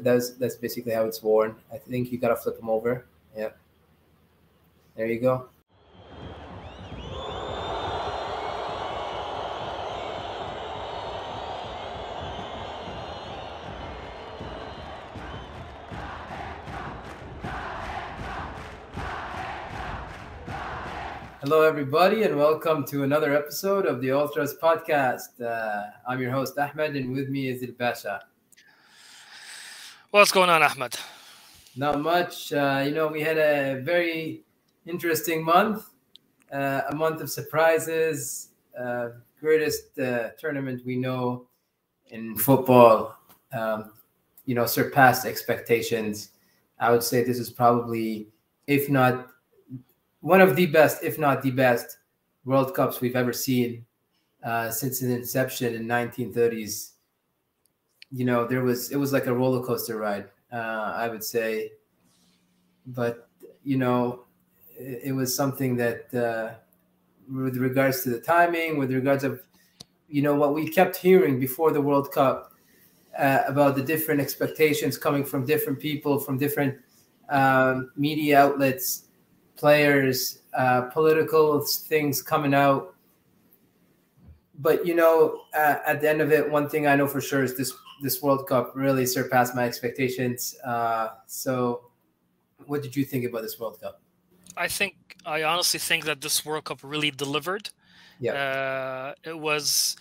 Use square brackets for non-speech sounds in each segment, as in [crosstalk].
that's that's basically how it's worn. I think you gotta flip them over. Yeah. There you go. Hello, everybody, and welcome to another episode of the Ultras podcast. Uh, I'm your host, Ahmed, and with me is El Basha. What's going on, Ahmed? Not much. Uh, you know, we had a very interesting month, uh, a month of surprises, uh, greatest uh, tournament we know in football. Um, you know, surpassed expectations. I would say this is probably, if not one of the best, if not the best, World Cups we've ever seen uh, since its inception in 1930s. You know, there was it was like a roller coaster ride, uh, I would say. But you know, it, it was something that, uh, with regards to the timing, with regards of, you know, what we kept hearing before the World Cup uh, about the different expectations coming from different people, from different um, media outlets players, uh, political things coming out. But you know, uh, at the end of it, one thing I know for sure is this this World Cup really surpassed my expectations. Uh, so, what did you think about this World Cup? I think I honestly think that this World Cup really delivered. Yeah, uh, it was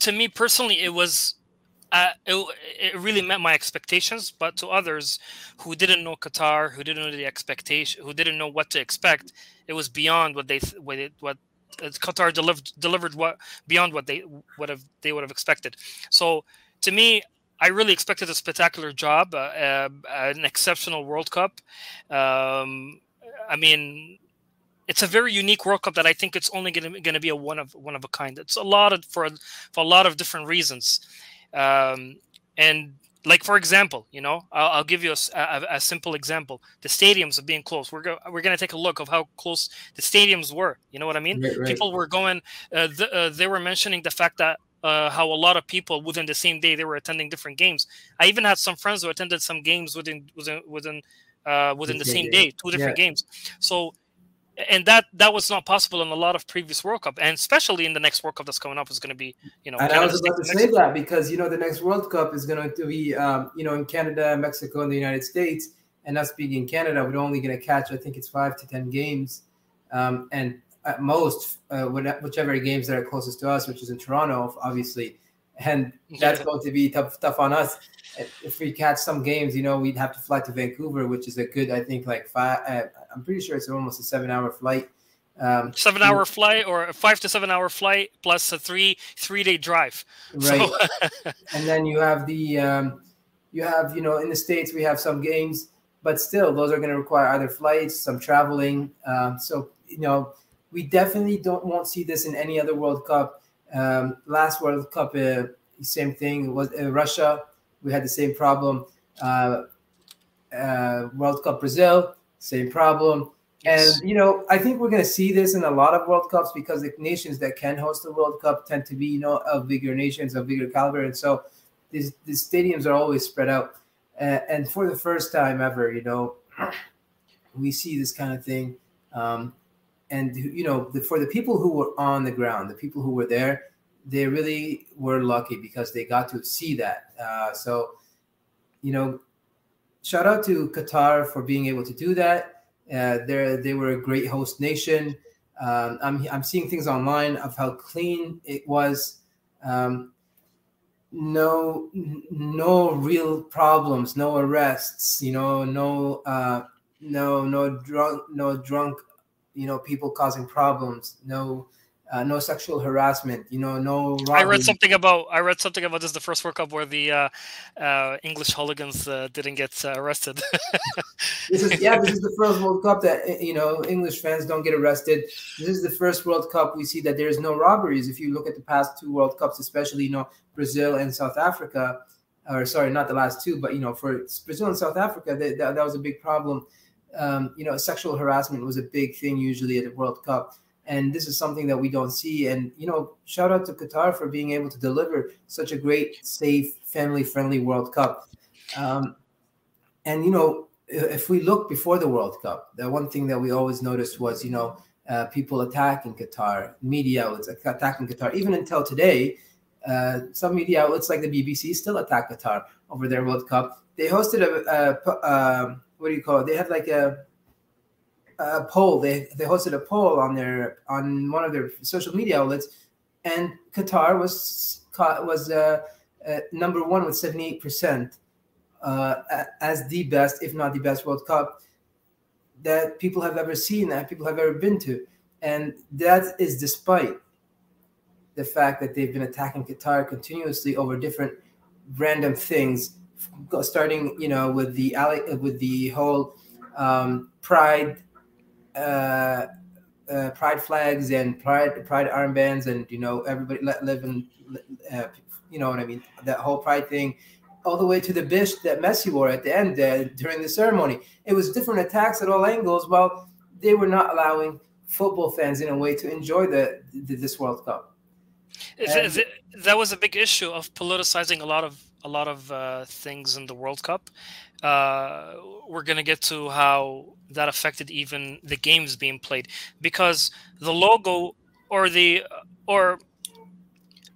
to me personally, it was uh, it, it really met my expectations. But to others who didn't know Qatar, who didn't know the expectation, who didn't know what to expect, it was beyond what they what it, what uh, Qatar delivered delivered what beyond what they would have they would have expected. So to me, I really expected a spectacular job, uh, uh, an exceptional World Cup. Um, I mean, it's a very unique World Cup that I think it's only going to be a one of one of a kind. It's a lot of for for a lot of different reasons. Um, and like for example, you know, I'll, I'll give you a, a, a, simple example: the stadiums are being closed. We're go, we're gonna take a look of how close the stadiums were. You know what I mean? Right, right. People were going. Uh, the, uh, they were mentioning the fact that uh, how a lot of people within the same day they were attending different games. I even had some friends who attended some games within within within uh, within the same day, two different yeah. games. So and that that was not possible in a lot of previous World Cup, and especially in the next World Cup that's coming up is going to be, you know. And I was about to say that because you know the next World Cup is going to be, um, you know, in Canada, Mexico, and the United States, and us being in Canada, we're only going to catch, I think it's five to ten games, um, and at most, uh, whichever games that are closest to us, which is in Toronto, obviously, and that's going to be tough tough on us. If we catch some games, you know, we'd have to fly to Vancouver, which is a good, I think, like five. Uh, I'm pretty sure it's almost a seven-hour flight. Um, seven hour flight or a five to seven hour flight plus a three three day drive right so, [laughs] and then you have the um, you have you know in the states we have some games but still those are going to require either flights some traveling um, so you know we definitely don't won't see this in any other world cup um, last World Cup, uh, same thing. It was uh, Russia. We had the same problem. Uh, uh World Cup Brazil, same problem. Yes. And you know, I think we're going to see this in a lot of World Cups because the nations that can host the World Cup tend to be, you know, of bigger nations, of bigger caliber, and so these these stadiums are always spread out. Uh, and for the first time ever, you know, [clears throat] we see this kind of thing. Um, and you know, the, for the people who were on the ground, the people who were there, they really were lucky because they got to see that. Uh, so, you know, shout out to Qatar for being able to do that. Uh, they were a great host nation. Um, I'm I'm seeing things online of how clean it was. Um, no no real problems, no arrests. You know, no uh, no no drunk no drunk you know people causing problems no uh, no sexual harassment you know no robbery. i read something about i read something about this the first world cup where the uh, uh, english hooligans uh, didn't get uh, arrested. This is yeah this is the [laughs] first world cup that eh, you know english fans don't get arrested. This is the first world cup we see that there's no robberies. If you look at the past two world cups especially you know brazil and south africa or sorry not the last two but you know for brazil and south africa that, that was a big problem um, you know, sexual harassment was a big thing usually at the World Cup. And this is something that we don't see. And, you know, shout out to Qatar for being able to deliver such a great, safe, family friendly World Cup. Um, and you know, if we look before the World Cup, the one thing that we always noticed was, you know, uh, people attacking Qatar, media outlets attacking Qatar. Even until today, uh, some media outlets like the BBC still attack Qatar over their World Cup. They hosted a, a, a what do you call it? They had like a, a poll. They they hosted a poll on their on one of their social media outlets, and Qatar was was uh, uh, number one with seventy eight percent uh, as the best, if not the best, World Cup that people have ever seen, that people have ever been to. And that is despite the fact that they've been attacking Qatar continuously over different random things, starting, you know, with the with the whole um, pride, uh, uh, pride flags and pride pride armbands, and you know, everybody live in, uh, you know what I mean, that whole pride thing, all the way to the bisht that Messi wore at the end uh, during the ceremony. It was different attacks at all angles. Well, they were not allowing football fans in a way to enjoy the, the this World Cup. And, that was a big issue of politicizing a lot of a lot of uh, things in the World Cup. Uh, we're gonna get to how that affected even the games being played because the logo or the or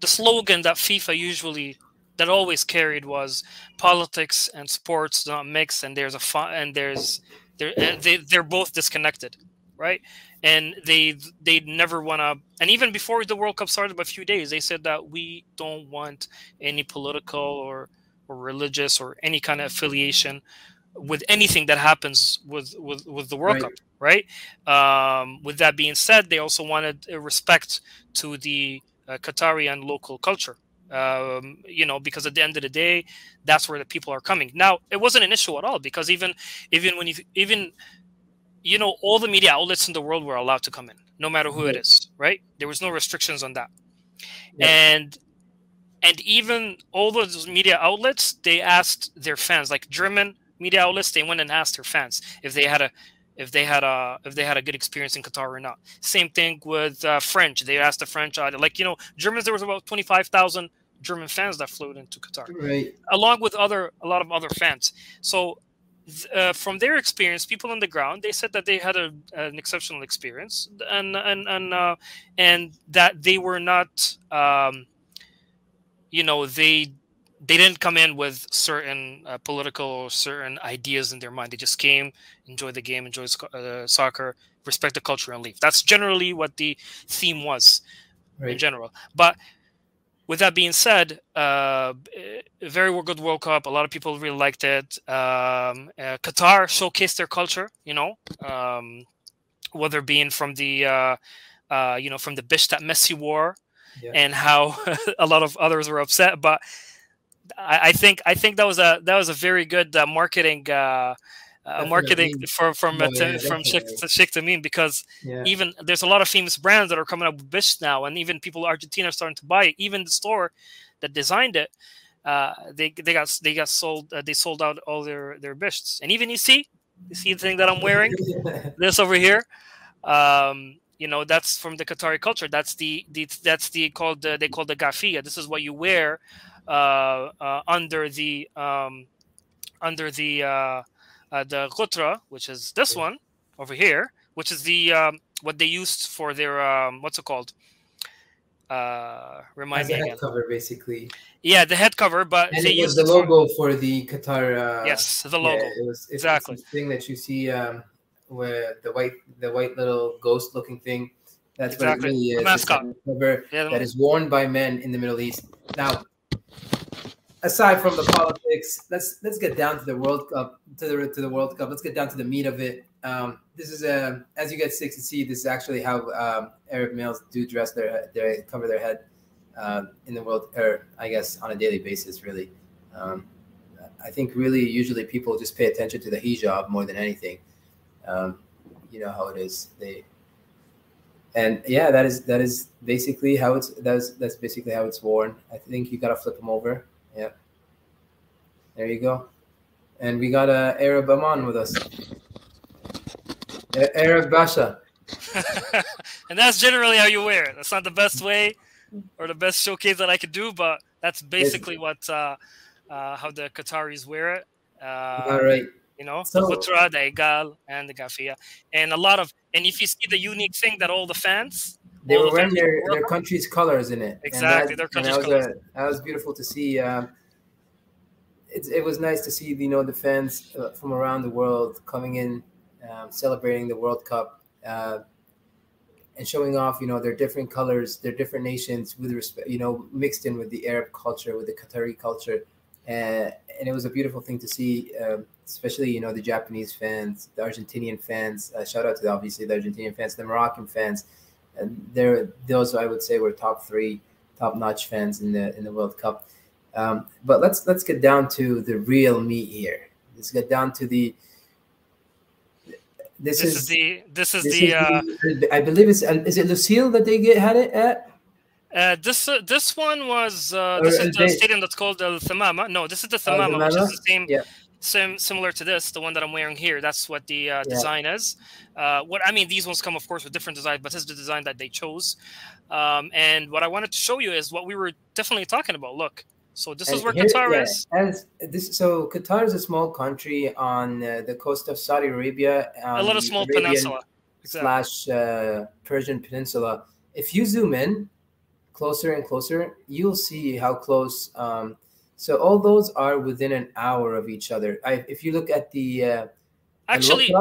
the slogan that FIFA usually that always carried was politics and sports not mix and there's a fun and there's they're they, they're both disconnected right and they they never want to and even before the world cup started a few days they said that we don't want any political or or religious or any kind of affiliation with anything that happens with with, with the world right. cup right um, with that being said they also wanted respect to the uh, qatari and local culture um, you know, because at the end of the day, that's where the people are coming. Now, it wasn't an issue at all because even even when you even you know all the media outlets in the world were allowed to come in, no matter who it is, right? There was no restrictions on that, yeah. and and even all those media outlets, they asked their fans, like German media outlets, they went and asked their fans if they had a if they had a if they had a good experience in Qatar or not. Same thing with uh, French. They asked the French, uh, like you know, Germans. There was about twenty five thousand German fans that flew into Qatar, right? Along with other a lot of other fans. So. Uh, from their experience, people on the ground, they said that they had a, an exceptional experience, and and and uh, and that they were not, um, you know, they they didn't come in with certain uh, political or certain ideas in their mind. They just came, enjoy the game, enjoy uh, soccer, respect the culture, and leave. That's generally what the theme was right. in general. But with that being said, uh, very good World Cup. A lot of people really liked it. Um, uh, Qatar showcased their culture, you know, um, whether being from the, uh, uh, you know, from the bisht that Messi wore, yeah. and how [laughs] a lot of others were upset. But I, I, think I think that was a that was a very good uh, marketing uh, marketing from from oh, yeah, from Sheikh, Sheikh Tamim because yeah. even there's a lot of famous brands that are coming up with Bisht now, and even people in Argentina are starting to buy it. Even the store that designed it, uh, they they got they got sold uh, they sold out all their their Bishs, and even you see you see the thing that I'm wearing, [laughs] this over here. Um, you know that's from the Qatari culture. That's the, the that's the called the, they call the gafia. This is what you wear uh, uh, under the um, under the uh, the Qutra, which is this one over here, which is the um, what they used for their um, what's it called? Uh, remind As me again. cover, basically. Yeah, the head cover, but and they it was the logo for, for the Qatar. Uh, yes, the logo. Yeah, it was it's, exactly it's thing that you see um, where the white the white little ghost looking thing. That's exactly. what it really is. The mascot. Cover yeah, that is worn by men in the Middle East. Now, aside from the politics, let's let's get down to the World Cup to the to the World Cup. Let's get down to the meat of it. Um, this is a as you get six to see. This is actually how um, Arab males do dress their their cover their head um, in the world, or I guess on a daily basis. Really, um, I think really usually people just pay attention to the hijab more than anything. Um, you know how it is. They and yeah, that is that is basically how it's that's that's basically how it's worn. I think you gotta flip them over. Yeah. There you go. And we got a uh, Arab Aman with us. Arab Basha. [laughs] and that's generally how you wear it. That's not the best way or the best showcase that I could do, but that's basically what uh, uh, how the Qataris wear it. Uh, All right. You know, so, the Qutra, the Egal, and the Gafia, and a lot of. And if you see the unique thing that all the fans, they were wearing their, their country's colors in it. Exactly, that, their country's that colors. A, that was beautiful to see. Um, it, it was nice to see you know the fans uh, from around the world coming in, um, celebrating the World Cup. Uh, and showing off, you know, their different colors, their different nations with respect, you know, mixed in with the Arab culture, with the Qatari culture, and, and it was a beautiful thing to see, um, especially you know the Japanese fans, the Argentinian fans. Uh, shout out to the, obviously the Argentinian fans, the Moroccan fans, and they're those I would say were top three, top notch fans in the in the World Cup. Um, but let's let's get down to the real meat here. Let's get down to the this, this is, is, the this is this the, is uh, the, I believe it's is it Lusail that they get had it at. Uh, this uh, this one was uh, this is the stadium that's called the Thumama. No, this is the Thumama, which is the same, yeah. Same similar to this, the one that I'm wearing here. That's what the uh, design is. Uh, what I mean, these ones come, of course, with different designs, but this is the design that they chose. Um, and what I wanted to show you is what we were definitely talking about. Look, so this and is where here, Qatar yeah, is. This, so Qatar is a small country on uh, the coast of Saudi Arabia. a little small Arabian peninsula. Exactly. Slash uh, Persian Peninsula. If you zoom in closer and closer, you'll see how close. Um, so all those are within an hour of each other. I, if you look at the uh, actually,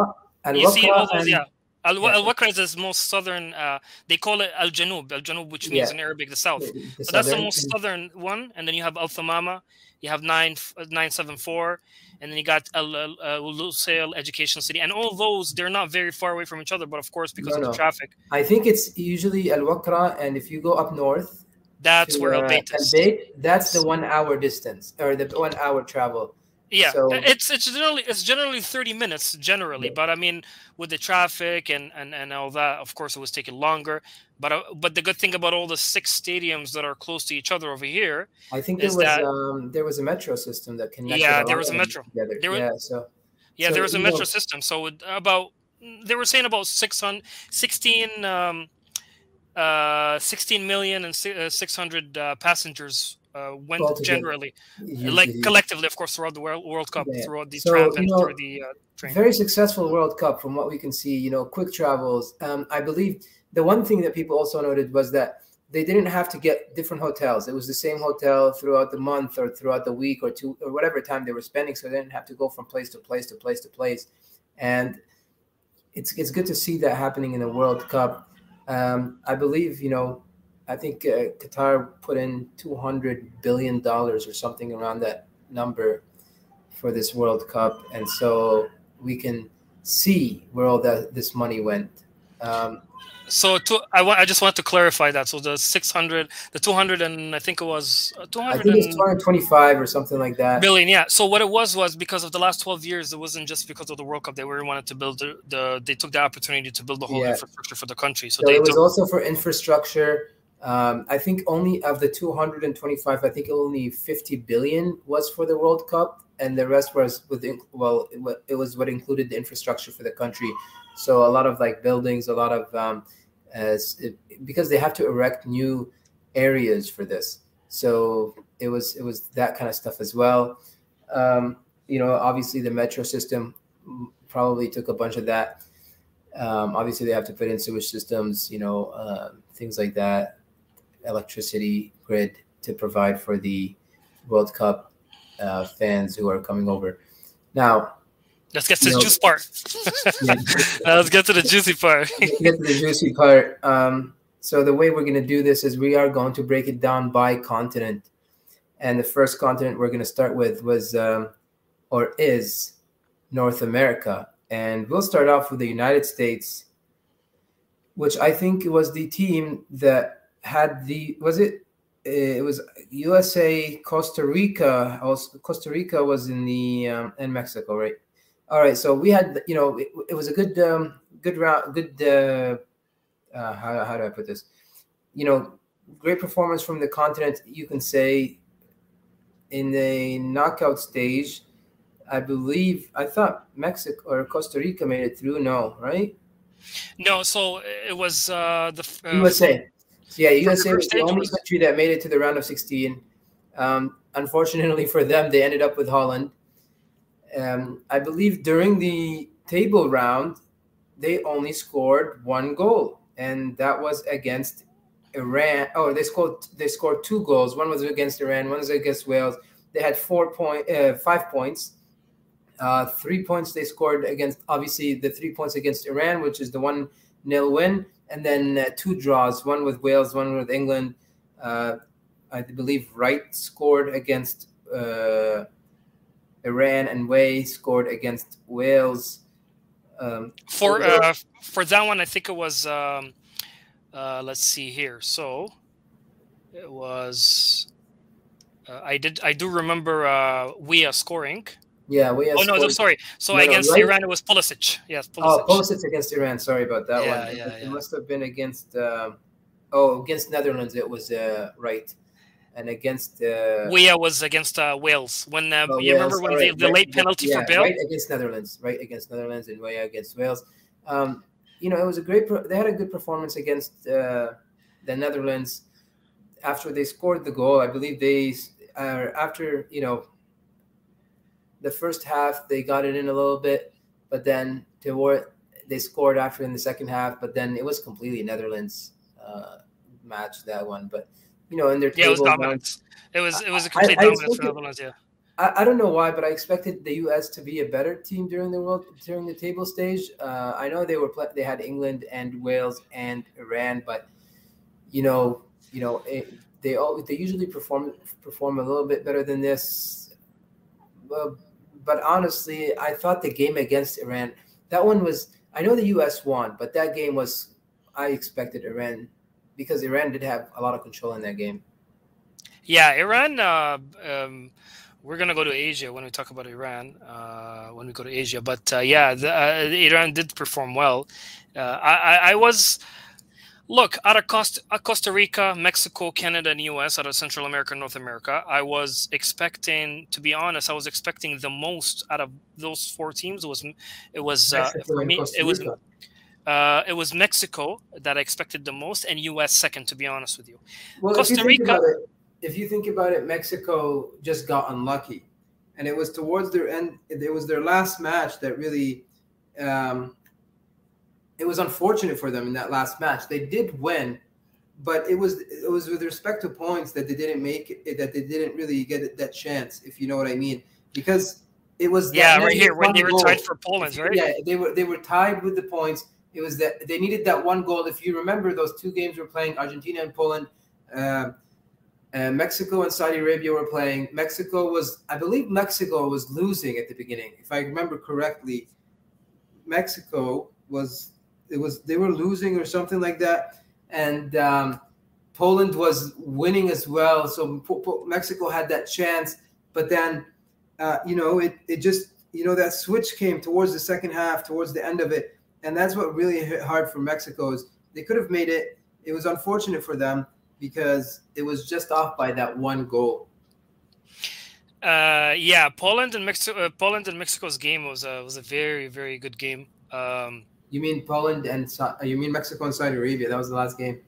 Al you see all those, and, yeah. Al Wakra is the most southern. Uh, they call it Al Janub, Al Janub, which means yeah. in Arabic the south. The so that's the most southern one, and then you have Al Thumama, you have nine nine seven four, and then you got Al Lusail Education City, and all those they're not very far away from each other, but of course because no, of the traffic. I think it's usually Al Wakra, and if you go up north, that's to, where Al Bayt is. that's the one hour distance or the one hour travel. Yeah, so, it's it's generally it's generally thirty minutes generally, yeah. but I mean with the traffic and, and and all that, of course, it was taking longer. But uh, but the good thing about all the six stadiums that are close to each other over here, I think there was that, um, there was a metro system that connected. Yeah, there was a metro. Together. There was, yeah, so yeah, so, there was a metro know, system. So about they were saying about 600, 16, um, uh, 16 million uh, 600 uh, passengers uh, went generally, like collectively, of course, throughout the World, World Cup, yeah. throughout the so, you know, through the uh, Very successful World Cup, from what we can see. You know, quick travels. Um, I believe the one thing that people also noted was that they didn't have to get different hotels. It was the same hotel throughout the month or throughout the week or two or whatever time they were spending. So they didn't have to go from place to place to place to place. And it's it's good to see that happening in the World Cup. Um, I believe you know I think uh, Qatar put in two hundred billion dollars or something around that number for this World Cup, and so we can see where all that this money went. Um, so to, I, wa- I just want to clarify that. So the 600, the 200 and I think it was 200 uh, I think it's 225 or something like that. Billion, yeah. So what it was was because of the last 12 years, it wasn't just because of the World Cup. They really wanted to build the, the they took the opportunity to build the whole yeah. infrastructure for the country. So, so it was took, also for infrastructure um, I think only of the 225, I think only 50 billion was for the World Cup, and the rest was with well, it was what included the infrastructure for the country. So a lot of like buildings, a lot of um, as it, because they have to erect new areas for this. So it was it was that kind of stuff as well. Um, you know, obviously the metro system probably took a bunch of that. Um, obviously, they have to put in sewage systems, you know, uh, things like that electricity grid to provide for the World Cup uh, fans who are coming over. Now, let's get to the juice part. [laughs] yeah, let's get to the juicy part. [laughs] get to the juicy part. Um, so the way we're going to do this is we are going to break it down by continent, and the first continent we're going to start with was um, or is North America, and we'll start off with the United States, which I think was the team that had the was it it was USA Costa Rica also Costa Rica was in the um, and Mexico right all right so we had you know it, it was a good um, good round good uh, uh, how, how do I put this you know great performance from the continent you can say in the knockout stage I believe I thought Mexico or Costa Rica made it through no right no so it was uh, the uh, USA yeah, USA was the only country that made it to the round of 16. Um, unfortunately [laughs] for them, they ended up with Holland. Um, I believe during the table round, they only scored one goal, and that was against Iran. Oh, they scored they scored two goals. One was against Iran. One was against Wales. They had four point, uh, five points. Uh, three points they scored against obviously the three points against Iran, which is the one nil win, and then uh, two draws. One with Wales, one with England. Uh, I believe Wright scored against uh, Iran, and Weah scored against Wales. Um, for uh, for that one, I think it was. Um, uh, let's see here. So it was. Uh, I did. I do remember uh, Weah scoring. Yeah, we. Are Oh no, no, sorry. So no, against right? Iran, it was Pulisic. Yes, Pulisic. Oh, Pulisic against Iran. Sorry about that yeah, one. Yeah, it, yeah. must have been against. Um, oh, against Netherlands, it was uh, Wright, and against. Uh, Weah was against uh, Wales when uh, oh, you Wales, remember when the, the right, late penalty yeah, for Bale. Wright against Netherlands, Wright against Netherlands, and Weah against Wales. Um, you know, it was a great. Pro- they had a good performance against uh, the Netherlands. After they scored the goal, I believe they uh, after you know the first half they got it in a little bit, but then toward they scored after in the second half. But then it was completely Netherlands uh, match that one. But you know, in their yeah, it was dominance. It was it was a complete I, I dominance for Netherlands. Yeah. I, I, don't know why, but I expected the U.S. to be a better team during the world during the table stage. Uh, I know they were they had England and Wales and Iran, but you know, you know, it, they all they usually perform perform a little bit better than this. Uh, but honestly, I thought the game against Iran, that one was. I know the U.S. won, but that game was. I expected Iran because Iran did have a lot of control in that game. Yeah, Iran. Uh, um, we're gonna go to Asia when we talk about Iran. Uh, when we go to Asia, but uh, yeah, the, uh, Iran did perform well. Uh, I, I, I was look out of Costa, Costa Rica, Mexico, Canada, and US, out of Central America, North America. I was expecting, to be honest, I was expecting the most out of those four teams. It was, it was uh, for me, it was. Uh, it was Mexico that I expected the most, and U.S. second. To be honest with you, well, Costa if you Rica. It, if you think about it, Mexico just got unlucky, and it was towards their end. It was their last match that really um, it was unfortunate for them in that last match. They did win, but it was it was with respect to points that they didn't make it, that they didn't really get that chance, if you know what I mean, because it was yeah right here when they were tied for Poland, right? Yeah, they were they were tied with the points. It was that they needed that one goal. If you remember, those two games were playing Argentina and Poland. Uh, and Mexico and Saudi Arabia were playing. Mexico was, I believe, Mexico was losing at the beginning, if I remember correctly. Mexico was it was they were losing or something like that, and um, Poland was winning as well. So Mexico had that chance, but then uh, you know it it just you know that switch came towards the second half, towards the end of it, and that's what really hit hard for Mexico is they could have made it. It was unfortunate for them because it was just off by that one goal. Uh, yeah, Poland and Mexico. Uh, Poland and Mexico's game was a was a very very good game. Um, you mean Poland and you mean Mexico and Saudi Arabia? That was the last game.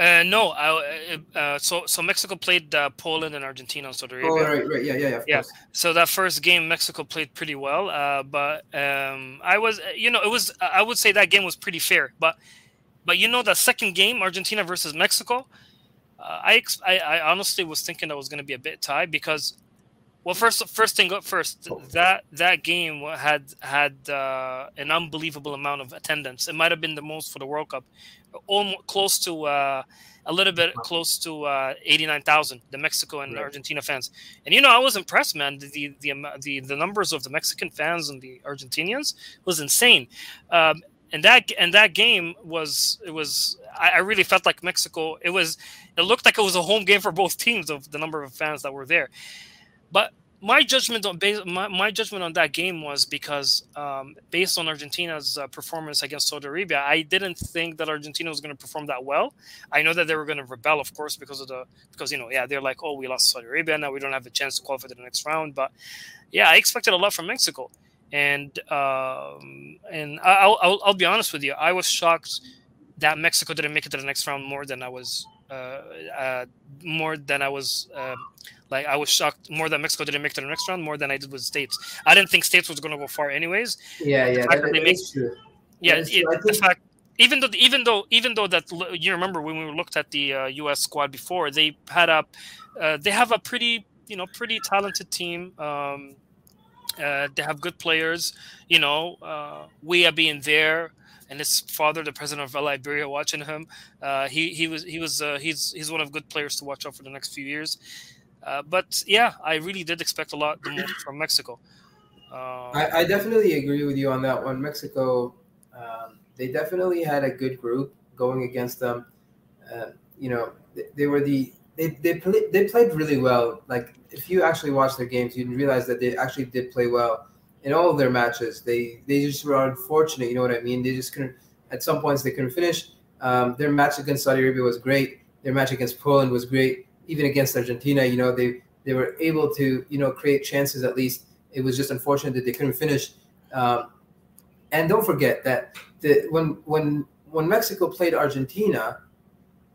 Uh, no, I, uh, uh, so so Mexico played uh, Poland and Argentina and Saudi Arabia. Oh, right, right, yeah, yeah, yeah. yeah. Course. So that first game, Mexico played pretty well, uh, but um, I was, you know, it was. I would say that game was pretty fair, but but you know, the second game, Argentina versus Mexico, uh, I, I I honestly was thinking that was going to be a bit tied because well, first, first thing up first, oh. that that game had had uh, an unbelievable amount of attendance. It might have been the most for the World Cup, almost close to uh, a little bit close to uh, eighty nine thousand. The Mexico and right. Argentina fans, and you know, I was impressed, man. The, the the the numbers of the Mexican fans and the Argentinians was insane. Um, and that and that game was it was I, I really felt like Mexico. It was it looked like it was a home game for both [laughs] teams of the number of fans that were there. But my judgment on my, my judgment on that game was because um, based on Argentina's uh, performance against Saudi Arabia, I didn't think that Argentina was going to perform that well. I know that they were going to rebel, of course, because of the because you know yeah they're like oh we lost Saudi Arabia now we don't have a chance to qualify the next round. But yeah, I expected a lot from Mexico, and um, and I'll, I'll I'll be honest with you, I was shocked that Mexico didn't make it to the next round more than I was uh, uh, more than I was uh, like I was shocked more that Mexico didn't make it to the next round more than I did with States. I didn't think States was going to go far anyways. Yeah, yeah, that, that make, true. Yeah, it, true. the fact even though even though even though that you remember when we looked at the uh, U.S. squad before, they had a uh, they have a pretty you know pretty talented team. Um, uh, they have good players. You know, uh, Weah being there and his father, the president of Liberia, watching him. Uh, he he was he was uh, he's he's one of good players to watch out for the next few years. Uh, but yeah, I really did expect a lot from Mexico. Um, I, I, definitely agree with you on that one. Mexico, um, they definitely had a good group going against them. Uh, you know, they, they, were the they they, play, they played really well. Like if you actually watch their games, you'd realize that they actually did play well in all of their matches. They they just were unfortunate. You know what I mean? They just couldn't. At some points, they couldn't finish. Um, their match against Saudi Arabia was great. Their match against Poland was great. Even against Argentina, you know, they they were able to you know create chances at least. It was just unfortunate that they couldn't finish. Um, and don't forget that the, when when when Mexico played Argentina,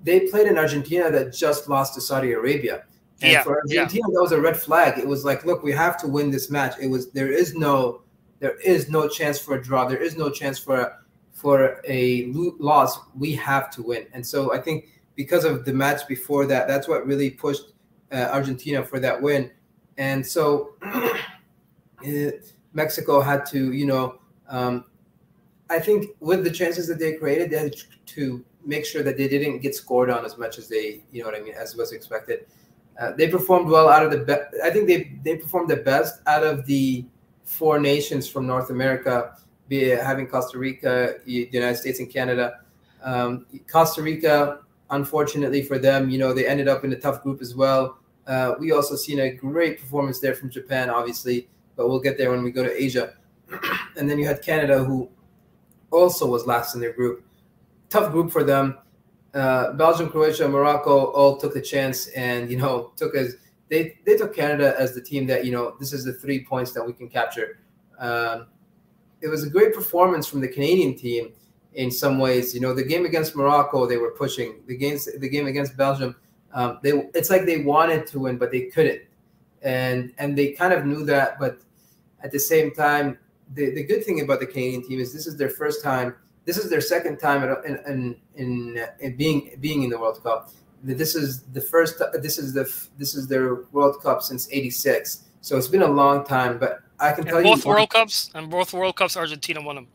they played in Argentina that just lost to Saudi Arabia. And yeah, for Argentina, yeah. that was a red flag. It was like, look, we have to win this match. It was there is no there is no chance for a draw. There is no chance for a, for a loss. We have to win. And so I think because of the match before that, that's what really pushed uh, Argentina for that win. And so it, [clears throat] Mexico had to, you know, um, I think with the chances that they created, they had to make sure that they didn't get scored on as much as they, you know what I mean, as was expected. Uh, they performed well out of the. Be- I think they they performed the best out of the four nations from North America, be having Costa Rica, the United States, and Canada. Um, Costa Rica, unfortunately for them, you know they ended up in a tough group as well. Uh, we also seen a great performance there from Japan, obviously, but we'll get there when we go to Asia. [clears throat] and then you had Canada, who also was last in their group. Tough group for them uh, Belgium, Croatia, Morocco all took the chance and you know [laughs] took as they they took Canada as the team that you know this is the three points that we can capture. Um, it was a great performance from the Canadian team in some ways. You know, the game against Morocco they were pushing. The games the game against Belgium, um, they it's like they wanted to win but they couldn't, and and they kind of knew that. But at the same time, the the good thing about the Canadian team is this is their first time this is their second time in in in, in being being in the World Cup. This is the first. This is the this is their World Cup since '86. So it's been a long time. But I can tell and you both World Cups and both World Cups, Argentina won them.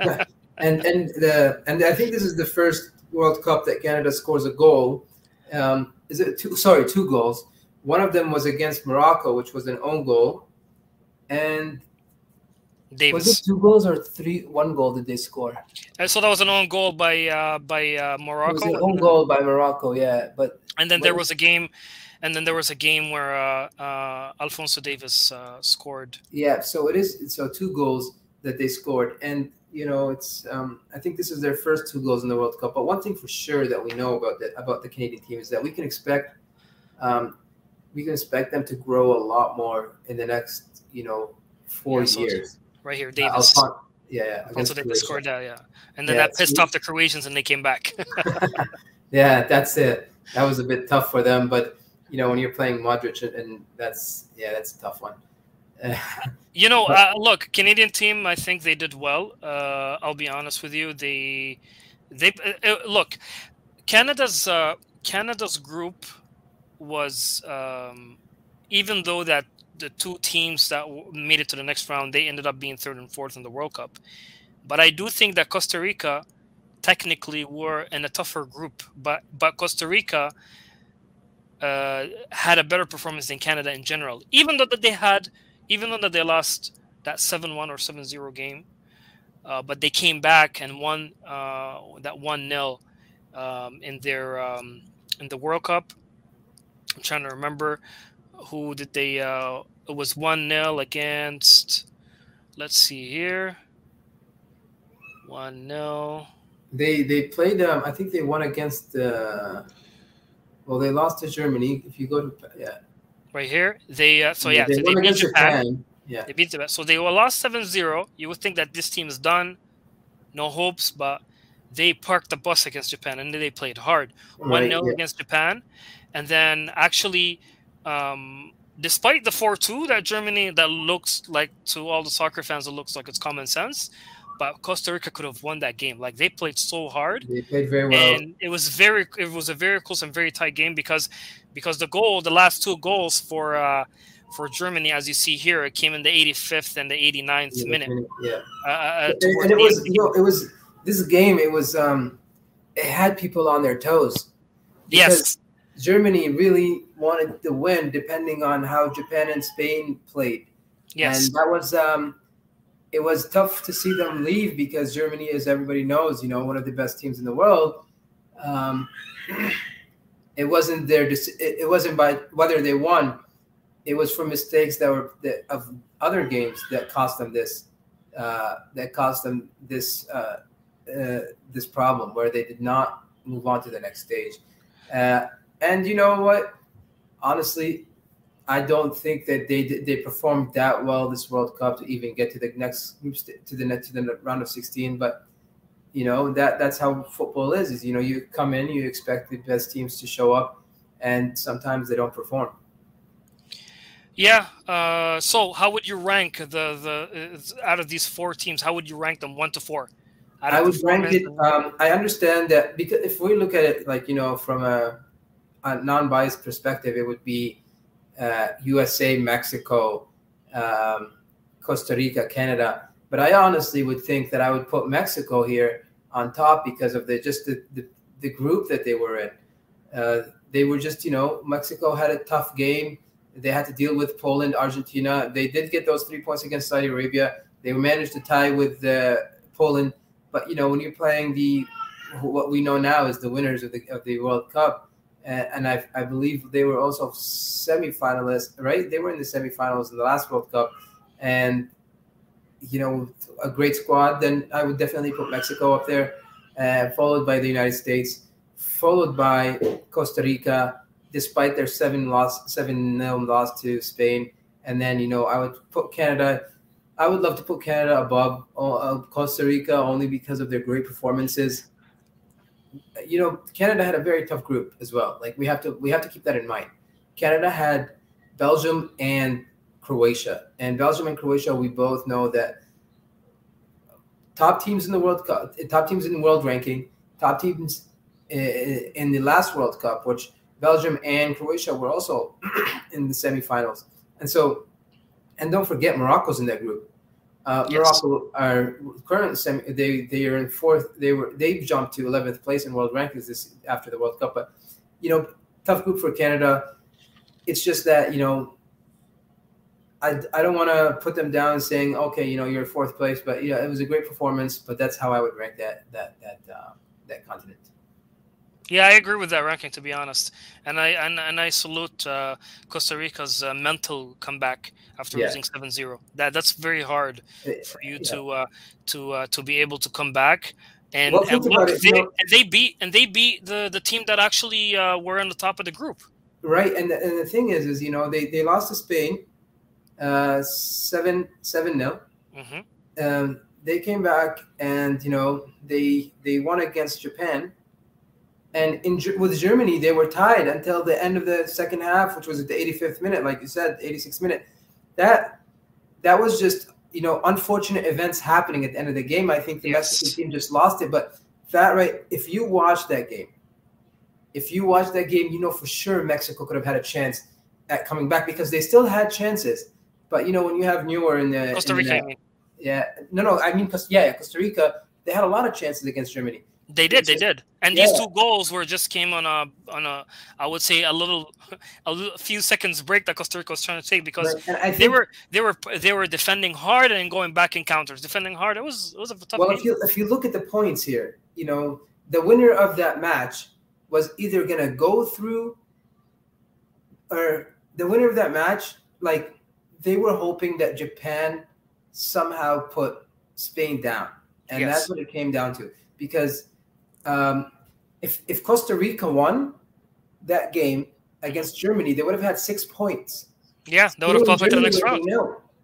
[laughs] and and the and I think this is the first World Cup that Canada scores a goal. Um, is it two? Sorry, two goals. One of them was against Morocco, which was an own goal, and Davies. Was it two goals or three? One goal did they score? And uh, so that was an own goal by uh, by uh, Morocco. It was an own goal by Morocco, yeah. But and then there was a game, and then there was a game where uh, uh, Alphonso Davies uh, scored. Yeah, so it is. So two goals that they scored, and you know, it's. Um, I think this is their first two goals in the World Cup. But one thing for sure that we know about the about the Canadian team is that we can expect, um, we can expect them to grow a lot more in the next, you know, four yeah, years right here, Davies. Uh, yeah, yeah. Also, they scored that, yeah. And then yeah, that pissed off the Croatians, and they came back. [laughs] [laughs] yeah, that's it. That was a bit tough for them, but you know, when you're playing Modric, and that's yeah, that's a tough one. You know, uh, look, Canadian team. I think they did well. Uh, I'll be honest with you. They, they uh, uh look, Canada's uh, Canada's group was um, even though that the two teams that made it to the next round, they ended up being third and fourth in the World Cup. But I do think that Costa Rica technically were in a tougher group, but but Costa Rica uh, had a better performance than Canada in general. Even though that they had, even though that they lost that seven one or 7-0 game, uh, but they came back and won uh, that one 0 um, in their um, in the World Cup. I'm trying to remember who did they? Uh, it was one 0 against. Let's see here. One 0 They they played. Um, I think they won against. Uh, well, they lost to Germany. If you go to yeah. Right here, they uh, so yeah, they, so they beat Japan. Japan. Yeah, they beat Japan. So they were lost 7-0. You would think that this team is done, no hopes, but they parked the bus against Japan and they played hard. One right, 0 yeah. against Japan, and then actually, um, despite the four two that Germany that looks like to all the soccer fans, it looks like it's common sense. But Costa Rica could have won that game. Like they played so hard. They played very well, and it was very it was a very close and very tight game because because the goal, the last two goals for. Uh, for Germany, as you see here, it came in the 85th and the 89th yeah, minute. Yeah, uh, uh, and, and, it was you know it was this game, it was um, it had people on their toes. Yes, Germany really wanted to win, depending on how Japan and Spain played. Yes, and that was um, it was tough to see them leave because Germany, as everybody knows, you know, one of the best teams in the world. Um, it wasn't their it wasn't by whether they won. It was for mistakes that were that, of other games that cost them this. Uh, that cost them this uh, uh, this problem where they did not move on to the next stage. Uh, and you know what? Honestly, I don't think that they they performed that well this World Cup to even get to the next to the to the round of 16. But you know that that's how football is. Is you know you come in, you expect the best teams to show up, and sometimes they don't perform. Yeah. Uh, so, how would you rank the the uh, out of these four teams? How would you rank them one to four? I would rank it. Um, I understand that because if we look at it like you know from a, a non-biased perspective, it would be USA, Mexico, um, Costa Rica, Canada. But I honestly would think that I would put Mexico here on top because of the just the the, the group that they were in. Uh, they were just you know Mexico had a tough game. They had to deal with Poland, Argentina. They did get those three points against Saudi Arabia. They managed to tie with uh, Poland but you know, when you're playing the what we know now is the winners of the of the World Cup, and, and I I believe they were also semifinalists, right? They were in the semifinals in the last World Cup, and you know, a great squad. Then I would definitely put Mexico up there, uh, followed by the United States, followed by Costa Rica, despite their seven loss seven nil loss to Spain, and then you know I would put Canada I would love to put Canada above uh, Costa Rica only because of their great performances. You know, Canada had a very tough group as well. Like we have to we have to keep that in mind. Canada had Belgium and Croatia, and Belgium and Croatia, we both know that top teams in the World Cup, top teams in the world ranking, top teams in the last World Cup, which Belgium and Croatia were also [clears throat] in the semifinals, and so and don't forget Morocco's in that group. Uh, yes. Morocco are current semi. They they are in fourth. They were they've jumped to 11th place in world rankings this after the World Cup. But you know, tough group for Canada. It's just that you know, I, I don't want to put them down saying okay, you know, you're fourth place, but yeah, it was a great performance. But that's how I would rank that that that uh, that continent. Yeah, I agree with that ranking to be honest, and I and, and I salute uh, Costa Rica's uh, mental comeback after yeah. losing 7-0. That that's very hard eh, for you yeah. to uh, to uh, to be able to come back and, well, and look, they, and they beat and they beat the the team that actually uh, were on the top of the group. Right, and the, and the thing is, is you know they they lost to Spain, uh, seven seven nil. Mm-hmm. Um, they came back and you know they they won against Japan and in with Germany, they were tied until the end of the second half, which was at the 85th minute, like you said, 86th minute. That that was just you know unfortunate events happening at the end of the game. I think the yes. Mexican team just lost it. But that right, if you watch that game, if you watch that game, you know for sure Mexico could have had a chance at coming back because they still had chances. But you know when you have Neuer in the Costa Rica, the, yeah, no, no, I mean, yeah, Costa Rica, they had a lot of chances against Germany. They did, they did, and yeah. these two goals were just came on a on a I would say a little a, little, few seconds break that Costa Rica was trying to take because right. they were they were they were defending hard and going back in counters, defending hard. It was it was a tough. Well, game. if you if you look at the points here, you know the winner of that match was either gonna go through, or the winner of that match, like they were hoping that Japan somehow put Spain down, and yes. that's what it came down to because um, if if Costa Rica won that game against Germany, they would have had six points. Yeah, they would have qualified to the next round.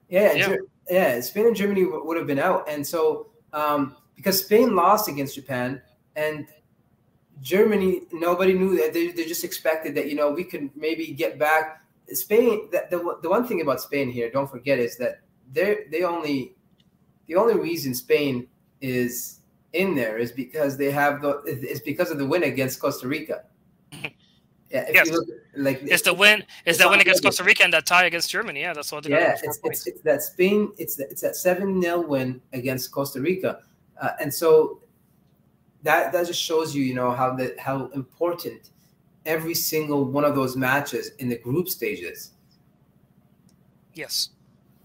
Yeah, yeah. yeah, Spain and Germany would have been out, and so um, because Spain lost against Japan, and Germany, nobody knew that they, they just expected that you know we could maybe get back. Spain, the, the, the one thing about Spain here, don't forget, is that they they only the only reason Spain is in there is because they have the it's because of the win against Costa Rica. [laughs] Yeah, yes. Look, like it's the win. It's the win against Costa Rica and that tie against Germany. Yeah, that's what. Yeah, it's, it's, it's, that Spain. It's it's that seven 0 win against Costa Rica, uh, and so that that just shows you, you know, how the how important every single one of those matches in the group stages. Yes.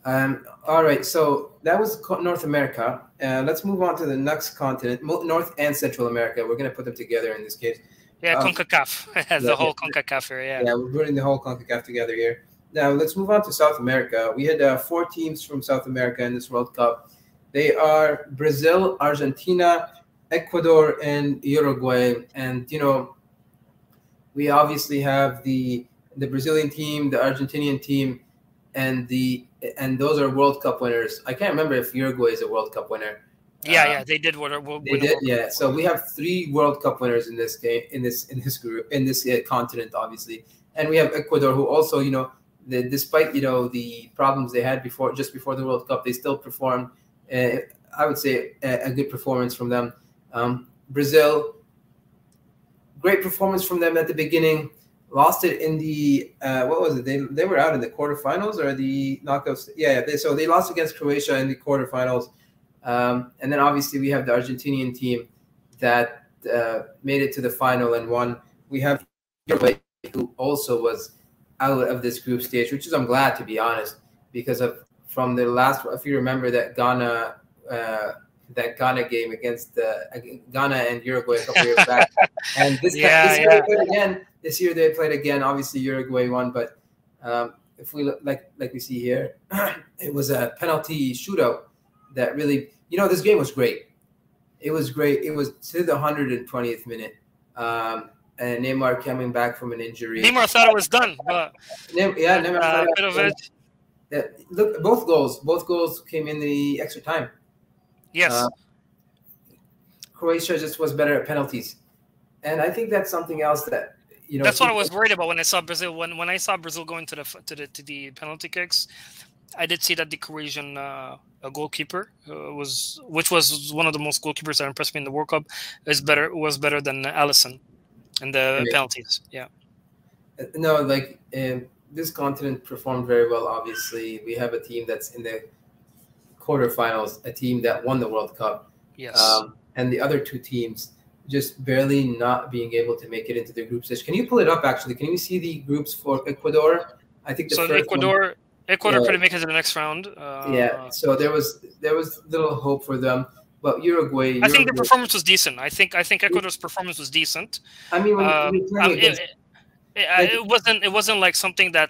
Um, all right, so that was North America. Uh, let's move on to the next continent, North and Central America. We're going to put them together in this case. Yeah, um, CONCACAF [laughs] the whole CONCACAF area. Yeah, we're putting the whole CONCACAF together here. Now let's move on to South America. We had uh, four teams from South America in this World Cup. They are Brazil, Argentina, Ecuador, and Uruguay. And you know, we obviously have the the Brazilian team, the Argentinian team, and the and those are World Cup winners. I can't remember if Uruguay is a World Cup winner. Yeah, uh, yeah, they did. What, what they did, yeah. So we have three World Cup winners in this game, in this in this group, in this uh, continent, obviously, and we have Ecuador, who also, you know, the, despite you know the problems they had before, just before the World Cup, they still performed. Uh, I would say a, a, good performance from them. Um, Brazil, great performance from them at the beginning. Lost it in the uh, what was it? They they were out in the quarterfinals or the knockouts. Yeah, they, so they lost against Croatia in the quarterfinals. Um, and then obviously we have the Argentinian team that uh, made it to the final and won. We have Uruguay, who also was out of this group stage, which is I'm glad to be honest, because of from the last. If you remember that Ghana. Uh, that Ghana game against uh, Ghana and Uruguay a couple years back, [laughs] and this, yeah, this year yeah. again. This year they played again. Obviously Uruguay won, but um, if we look like like we see here, [clears throat] it was a penalty shootout that really, you know, this game was great. It was great. It was to the 120th minute. Um, and Neymar coming back from an injury. Neymar thought it was done, but yeah, Neymar uh, bit of it. Yeah, look, both goals, both goals came in the extra time. Yes. Uh, Croatia just was better at penalties, and I think that's something else that you know. That's what I was worried about when I saw Brazil. When when I saw Brazil going to the to the to the penalty kicks, I did see that the Croatian uh, goalkeeper uh, was, which was one of the most goalkeepers that impressed me in the World Cup, is better was better than Alisson in the yeah. penalties. Yeah. Uh, no, like um, this continent performed very well. Obviously, we have a team that's in the quarterfinals, a team that won the World Cup. Yes. Um, and the other two teams just barely not being able to make it into the group stage. Can you pull it up? Actually, can you see the groups for Ecuador? I think the so Ecuador. One, Ecuador yeah. couldn't make it to the next round. Uh, yeah, so there was there was little hope for them, but Uruguay. Uruguay I think the performance was decent. I think I think Ecuador's performance was decent. I mean, when, um, when it, it, it, it, wasn't it wasn't like something that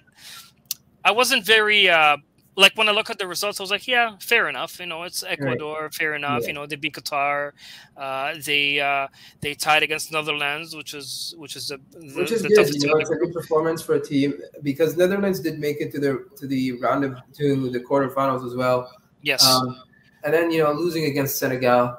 I wasn't very uh, like when I look at the results, I was like, yeah, fair enough. You know, it's Ecuador, right. fair enough. Yeah. You know, they beat Qatar. Uh, they uh, they tied against Netherlands, which is which is the, the which is the good. You know, it's a good performance for a team because Netherlands did make it to the to the round of to the quarterfinals as well. Yes. Um, and then you know losing against Senegal.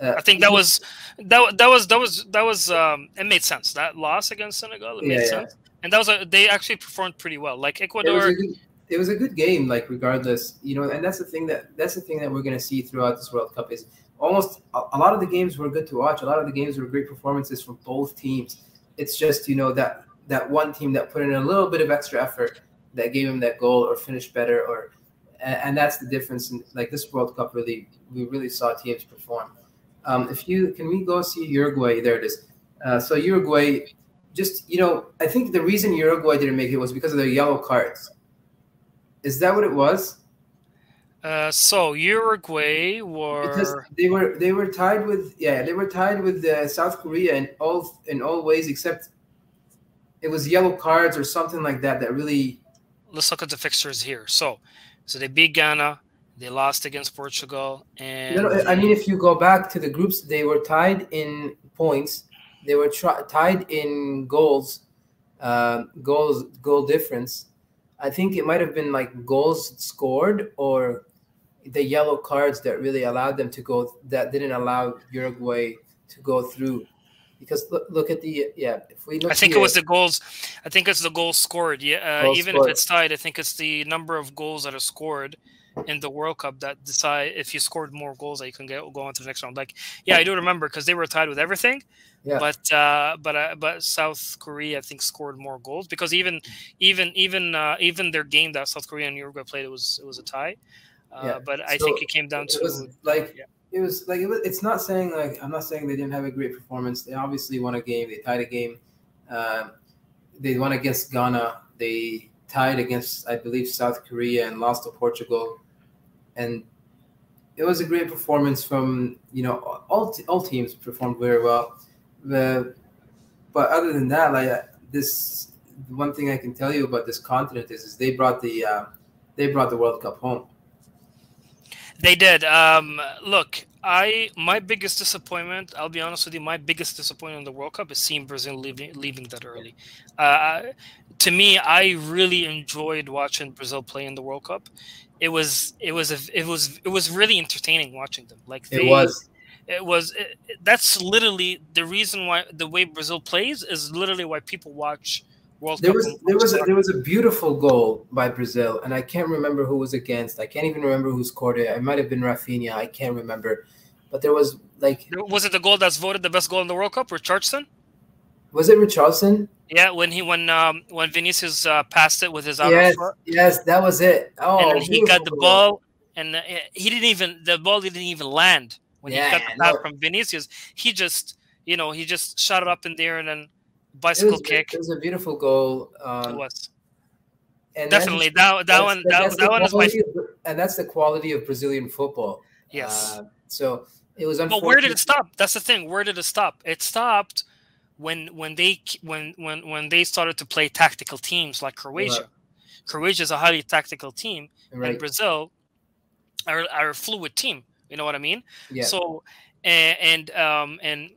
Uh, I think that was that that was that was that was um, it made sense. That loss against Senegal it made yeah, sense. And that was a, they actually performed pretty well. Like Ecuador, it was a good game, like regardless, you know, and that's the thing that that's the thing that we're gonna see throughout this World Cup is almost a, a lot of the games were good to watch. A lot of the games were great performances from both teams. It's just you know that that one team that put in a little bit of extra effort that gave him that goal or finished better or and, that's the difference in like this World Cup really we really saw teams perform. Um, if you can we go see Uruguay? There it is. Uh, so Uruguay, just you know, I think the reason Uruguay didn't make it was because of their yellow cards. Is that what it was? Uh, so Uruguay were because they were they were tied with yeah they were tied with uh, South Korea in all in all ways except it was yellow cards or something like that that really. Let's look at the fixtures here. So, so they beat Ghana, they lost against Portugal, and I mean if you go back to the groups, they were tied in points, they were tri- tied in goals, uh, goals goal difference, I think it might have been like goals scored or the yellow cards that really allowed them to go that didn't allow Uruguay to go through because look, look at the yeah. If we look, I think here, it was the goals. I think it's the goals scored. Yeah, uh, goals even scored. if it's tied, I think it's the number of goals that are scored in the World Cup that decide if you scored more goals that you can get go on to the next round. Like, yeah, I do remember because they were tied with everything. Yeah. But uh, but uh, but South Korea I think scored more goals because even even even uh, even their game that South Korea and Uruguay played it was it was a tie. Uh, yeah. But I think it came down to was like yeah it was like it was, it's not saying like I'm not saying they didn't have a great performance. They obviously won a game. They tied a game. Uh, they won against Ghana. They tied against I believe South Korea and lost to Portugal. And it was a great performance from you know all all teams performed very well. The, but other than that, like this, one thing I can tell you about this continent is, is they brought the uh, they brought the World Cup home. They did. Um, look, I my biggest disappointment. I'll be honest with you. My biggest disappointment in the World Cup is seeing Brazil leaving leaving that early. Uh, to me, I really enjoyed watching Brazil play in the World Cup. It was it was a, it was it was really entertaining watching them. Like they, it was. It was. It, that's literally the reason why the way Brazil plays is literally why people watch World there Cup was there was a, there was a beautiful goal by Brazil, and I can't remember who was against. I can't even remember who scored it. It might have been Rafinha. I can't remember, but there was like was it the goal that's voted the best goal in the World Cup? Richarlison. Was it Richarlison? Yeah, when he when um when Vinicius uh, passed it with his outer yes, foot. Yes, that was it. Oh, and he got the ball, and uh, he didn't even the ball didn't even land when yeah, he got the pass no. from Vinicius. He just you know he just shot it up in there and then bicycle it was, kick. It was a beautiful goal. Um, it was. And Definitely that that one that, that one is my. And that's the quality of Brazilian football. Yes. Uh, so it was. Unfortunate. But where did it stop? That's the thing. Where did it stop? It stopped when when they when when when they started to play tactical teams like Croatia. Right. Croatia is a highly tactical team, right. and Brazil are, are a fluid team. You know what I mean? Yeah. So and and um and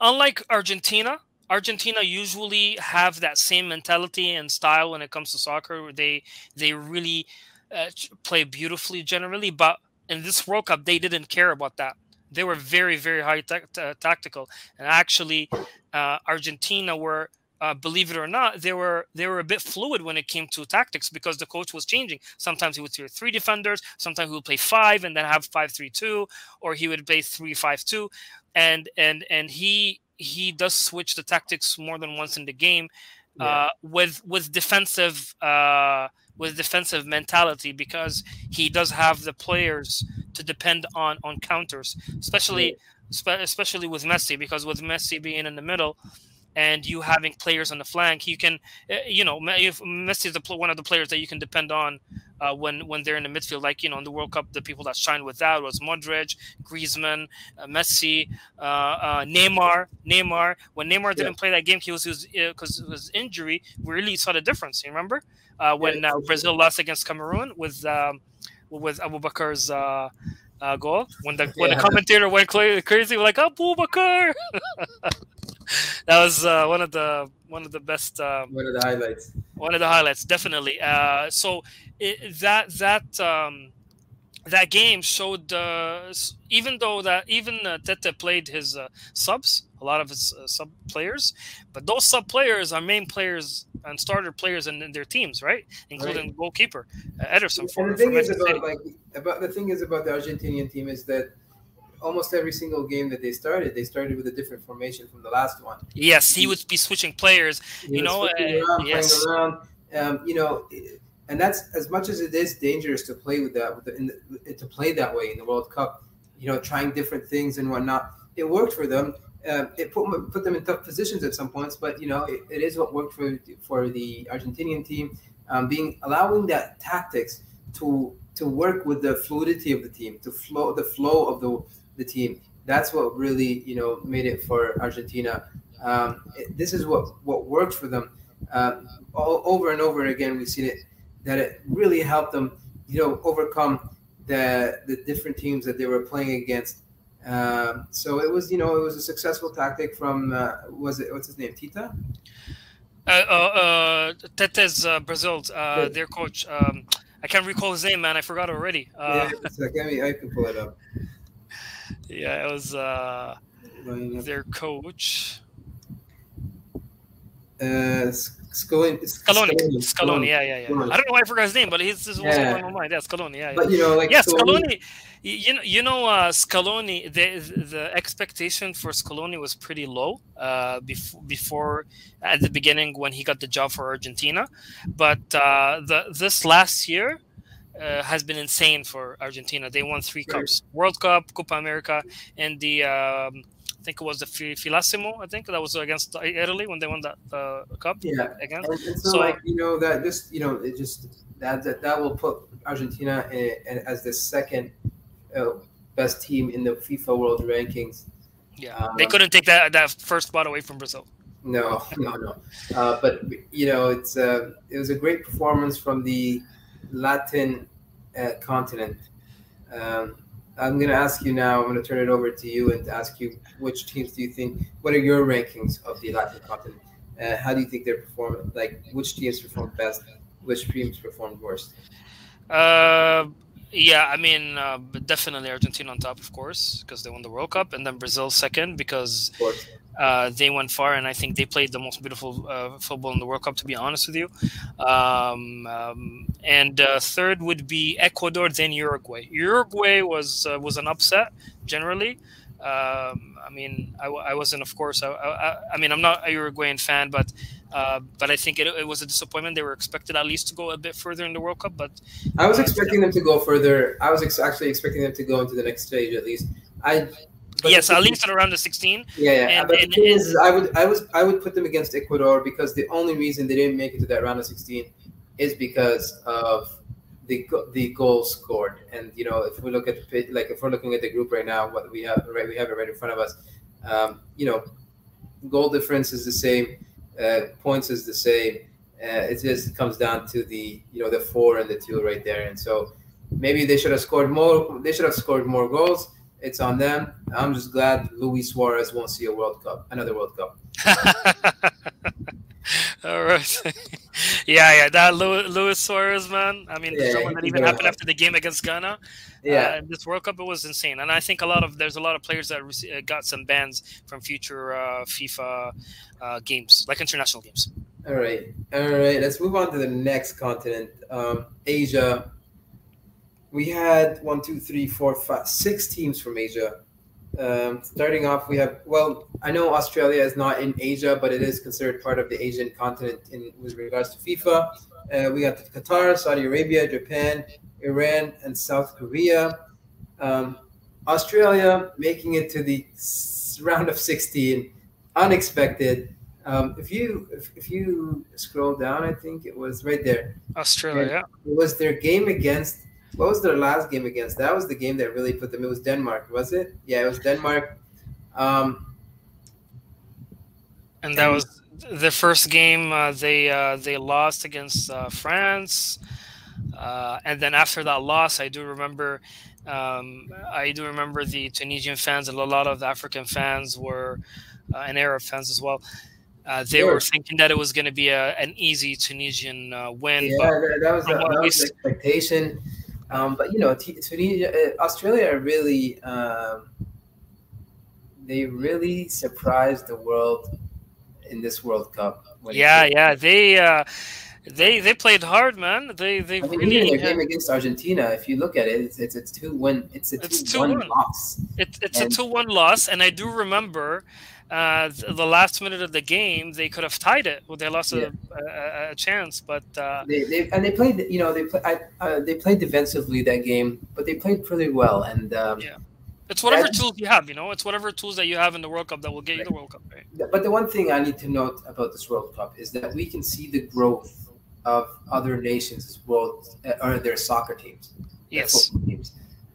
unlike Argentina, Argentina usually have that same mentality and style when it comes to soccer. They they really uh, play beautifully generally, but in this World Cup they didn't care about that. They were very very high tactical, and actually uh, Argentina were. Uh, believe it or not, they were they were a bit fluid when it came to tactics because the coach was changing. Sometimes he would play three defenders, sometimes he would play five and then have five three two, or he would play three five two, and and and he he does switch the tactics more than once in the game yeah. uh, with with defensive uh, with defensive mentality because he does have the players to depend on on counters, especially spe- especially with Messi because with Messi being in the middle, and you having players on the flank, you can, eh, you know, if Messi is the, one of the players that you can depend on uh, when when they're in the midfield. Like you know, in the World Cup, the people that shined with that was Modric, Griezmann, uh, Messi, uh, uh Neymar. Neymar. When Neymar didn't play that game, he was because uh, of his injury. We really saw the difference. You remember uh, when yeah, Brazil lost against Cameroon with um, with Aboubakar's uh, uh, goal when the when the commentator went crazy, like Aboubakar. [laughs] that was uh, one of the one of the best. Um, one of the highlights. One of the highlights, definitely. Uh, so it, that that um, that game showed uh, even though that even uh, Tite played his uh, subs, a lot of his uh, sub players, but those sub players are main players and starter players in, in their teams, right? Including right. goalkeeper uh, Ederson. For, the thing is about like about the thing is about the Argentinian team is that almost every single game that they started, they started with a different formation from the last one. Yes, he would be switching players. He you know, uh, around, yes. Around, um, you know, and that's as much as it is dangerous to play with that, with the, the, to play that way in the World Cup. You know, trying different things and whatnot. It worked for them. Uh, it put put them in tough positions at some points, but you know, it, it is what worked for for the Argentinian team. Um, being allowing that tactics to to work with the fluidity of the team, to flow the flow of the the team. That's what really you know made it for Argentina. Um, it, this is what what worked for them. Um, all, over and over again, we've seen it that it really helped them, you know, overcome the the different teams that they were playing against. Um, so it was, you know, it was a successful tactic from uh, was it what's his name, Tita? Uh, uh, uh Tite's uh, Brazil, uh, their coach. Um, I can't recall his name, man. I forgot already. Uh, yeah, like, I, mean, I can pull it up. Yeah, it was. Uh, their coach. Uh, Scaloni, Scaloni, Scaloni, Scaloni, yeah, yeah, yeah. Scaloni. I don't know why I forgot his name, but he's this was yeah. on my mind. Yeah, Scaloni, yeah. But you know, like yeah, Scaloni. You know, you know, uh, Scaloni. The the expectation for Scaloni was pretty low uh, before before at the beginning when he got the job for Argentina, but uh, the this last year. Uh, has been insane for Argentina. They won three cups: World Cup, Copa America, and the um, think it was the Finalissima. I think that was against Italy when they won that uh, cup. Yeah, again. And, and so, so, like you know that this you know it just that that, that will put Argentina in, in, as the second uh, best team in the FIFA World Rankings. Yeah, um, they couldn't take that that first spot away from Brazil. No, [laughs] no, no. Uh, but you know, it's uh, it was a great performance from the Latin uh, continent. Um, I'm going to ask you now. I'm going to turn it over to you and ask you which teams do you think? What are your rankings of the Latin continent? Uh, how do you think they're performing? Like, which teams performed best? Which teams performed worst? Uh, yeah, I mean, uh, definitely Argentina on top, of course, because they won the World Cup, and then Brazil second because uh, they went far, and I think they played the most beautiful uh, football in the World Cup. To be honest with you, um, um, and uh, third would be Ecuador, then Uruguay. Uruguay was uh, was an upset generally. Um, I mean, I, I, wasn't, of course. I, I, I, mean, I'm not a Uruguayan fan, but uh, but I think it, it, was a disappointment. They were expected at least to go a bit further in the World Cup, but I was expecting them to go further. I was ex- actually expecting them to go into the next stage at least. I yes, at least at around the 16. Yeah, yeah. And, but and, the and, is, I would, I was, I would put them against Ecuador because the only reason they didn't make it to that round of 16 is because of the the goals scored. And you know, if we look at the like, if we're looking at the group right now, what we have, right, we have it right in front of us. Um, you know, goal difference is the same, uh, points is the same. Uh, it just comes down to the you know the four and the two right there. And so maybe they should have scored more. They should have scored more goals it's on them. I'm just glad Luis Suarez won't see a World Cup, another World Cup. [laughs] All right. [laughs] yeah, yeah. That Luis Suarez, man. I mean, yeah, someone that even happened after the game against Ghana. Yeah. Uh, this World Cup, it was insane, and I think a lot of there's a lot of players that uh, got some bans from future uh, FIFA uh, games, like international games. All right, all right. Let's move on to the next continent, um, Asia we had one, two, three, four, five, six teams from Asia. Um, starting off, we have well, I know Australia is not in Asia, but it is considered part of the Asian continent in with regards to FIFA. Uh, we got Qatar, Saudi Arabia, Japan, Iran, and South Korea. Um, Australia making it to the round of 16, unexpected. Um, if you if, if you scroll down, I think it was right there. Australia. It was their game against what was their last game against? That was the game that really put them. It was Denmark, was it? Yeah, it was Denmark. Um, and that and, was the first game uh, they uh, they lost against uh, France, uh, and then after that loss, I do remember. Um, I do remember the Tunisian fans and a lot of African fans were, uh, and Arab fans as well. Uh, they sure. were thinking that it was going to be a, an easy Tunisian win. Yeah, but that was, the, that was the expectation. Um, but you know, Tunisia, uh, Australia really, um, they really surprised the world in this World Cup. Yeah, yeah, they. Uh, they they played hard, man. They they I mean, really even their game against Argentina. If you look at it, it's it's, it's two win. It's a two, two one, one loss. It, it's and, a two one loss, and I do remember uh, the last minute of the game, they could have tied it. Well, they lost yeah. a, a, a, chance, but uh, they, they, and they played. You know, they play, I, uh, they played defensively that game, but they played pretty well. And um, yeah, it's whatever tools you have. You know, it's whatever tools that you have in the World Cup that will get right. you the World Cup. Right? But the one thing I need to note about this World Cup is that we can see the growth of other nations' world uh, or their soccer teams. Yes, teams.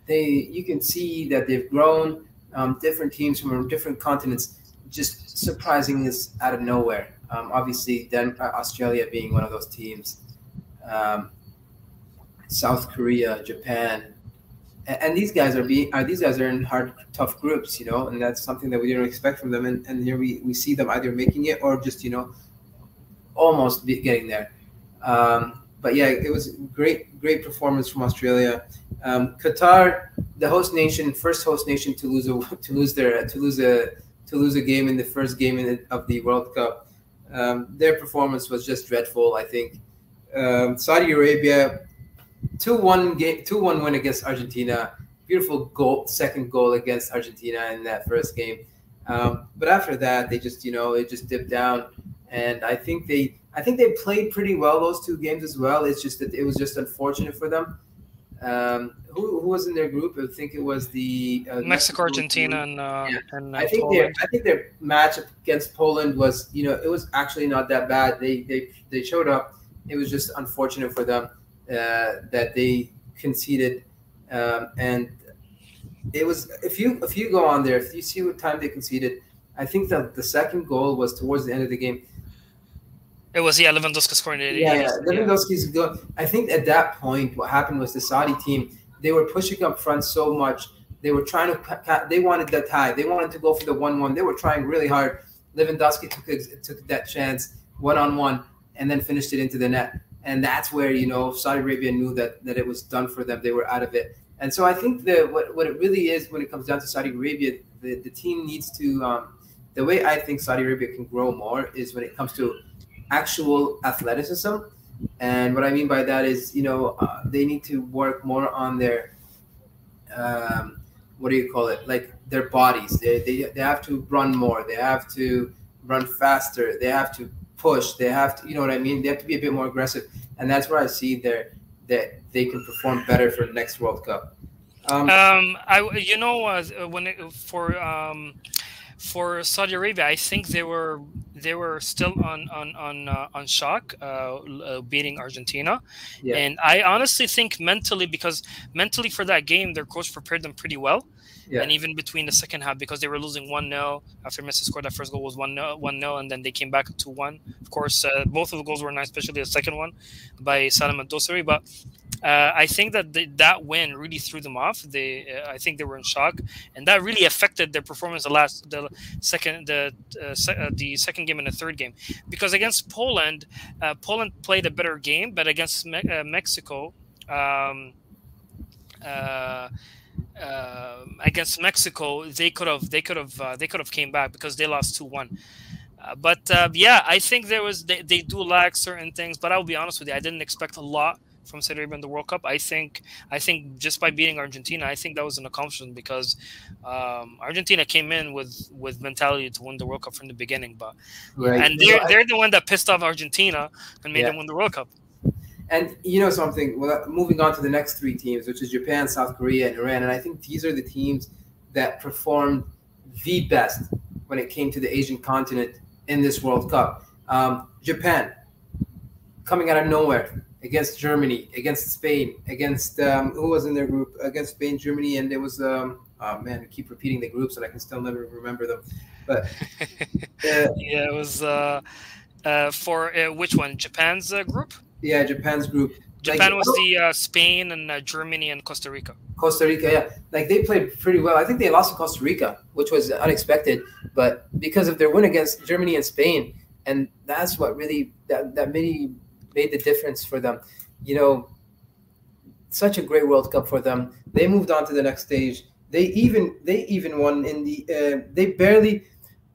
They you can see that they've grown. Um, different teams from different continents just surprising us out of nowhere. Um, obviously, then uh, Australia being one of those teams, um, South Korea, Japan, and, and, these guys are being are these guys are in hard, tough groups, you know, and that's something that we didn't expect from them. And, and here we, we see them either making it or just you know, almost getting there. Um, but yeah, it was great, great performance from Australia. Um, Qatar, the host nation, first host nation to lose a [laughs] to lose their to lose a to lose a game in the first game the, of the World Cup. Um, their performance was just dreadful. I think um, Saudi Arabia, two one two one win against Argentina. Beautiful goal, second goal against Argentina in that first game. Um, but after that, they just you know it just dipped down, and I think they I think they played pretty well those two games as well. It's just that it was just unfortunate for them. Um, who, who was in their group? I think it was the uh, Mexico, Argentina, and, uh, yeah. and uh, I think their I think their match against Poland was you know it was actually not that bad. They they they showed up. It was just unfortunate for them uh, that they conceded, um, and it was if you if you go on there if you see what time they conceded, I think that the second goal was towards the end of the game. It was yeah, Lewandowski scoring it. Yeah, yeah, Lewandowski's good. I think at that point, what happened was the Saudi team they were pushing up front so much. They were trying to. They wanted the tie. They wanted to go for the one-one. They were trying really hard. Lewandowski took took that chance one on one and then finished it into the net. And that's where you know Saudi Arabia knew that that it was done for them. They were out of it. And so I think that what, what it really is when it comes down to Saudi Arabia, the, the team needs to. Um, the way I think Saudi Arabia can grow more is when it comes to actual athleticism. And what I mean by that is, you know, uh, they need to work more on their, um, what do you call it? Like their bodies. They, they, they have to run more. They have to run faster. They have to push. They have to, you know what I mean? They have to be a bit more aggressive. And that's where I see there that they can perform better for the next World Cup. Um, um I, you know, uh, when it, for, um, for Saudi Arabia, I think they were they were still on on on uh, on shock, uh, uh, beating Argentina, yeah. and I honestly think mentally because mentally for that game, their coach prepared them pretty well. Yeah. And even between the second half, because they were losing 1 0 after Messi scored that first goal was 1 0, 1 0, and then they came back to 1. Of course, uh, both of the goals were nice, especially the second one by Salem Dosari. But uh, I think that the, that win really threw them off. They, uh, I think they were in shock, and that really affected their performance the last, the second, the uh, se- uh, the second game and the third game, because against Poland, uh, Poland played a better game, but against Me- uh, Mexico. Um, against Mexico, they could have they could have they could have came back because they lost two one. Uh, but uh, yeah, I think there was they, they do lack certain things. But I'll be honest with you, I didn't expect a lot from Saudi Arabia in the World Cup. I think I think just by beating Argentina, I think that was an accomplishment because um, Argentina came in with with mentality to win the World Cup from the beginning. But right. and they're they're the one that pissed off Argentina and made yeah. them win the World Cup. And you know something. Well, moving on to the next three teams, which is Japan, South Korea, and Iran, and I think these are the teams that performed the best when it came to the Asian continent in this World Cup. Um, Japan coming out of nowhere, against Germany, against Spain, against um, who was in their group? Against Spain, Germany, and there was um, oh man, I keep repeating the groups and I can still never remember them. But uh, [laughs] yeah, it was uh, uh, for uh, which one? Japan's uh, group. Yeah, Japan's group. Japan like, was the uh, Spain and Germany and Costa Rica. Costa Rica, yeah, like they played pretty well. I think they lost to Costa Rica, which was unexpected, but because of their win against Germany and Spain, and that's what really that that made made the difference for them. You know, such a great World Cup for them. They moved on to the next stage. They even they even won in the uh, they barely.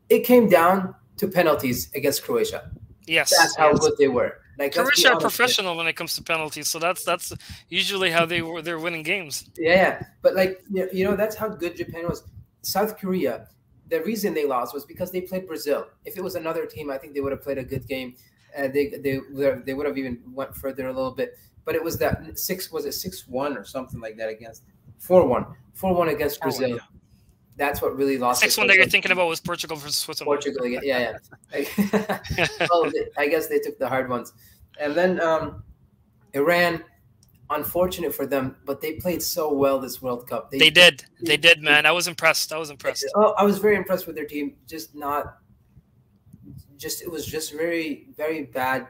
It came down to penalties against Croatia. Yes, that's how yes. good they were. Like, Croatia are professional when it comes to penalties, so that's that's usually how they were. They're winning games. Yeah, but like you know, that's how good Japan was. South Korea, the reason they lost was because they played Brazil. If it was another team, I think they would have played a good game uh, they they they would have even went further a little bit. But it was that six was it six one or something like that against four one four one against Brazil. Oh, yeah. That's what really lost. Next one that you're thinking about was Portugal versus Switzerland. Portugal, yeah, yeah. [laughs] well, I guess they took the hard ones, and then um, Iran. Unfortunate for them, but they played so well this World Cup. They, they did. They did, man. I was impressed. I was impressed. Oh, I was very impressed with their team. Just not just it was just very very bad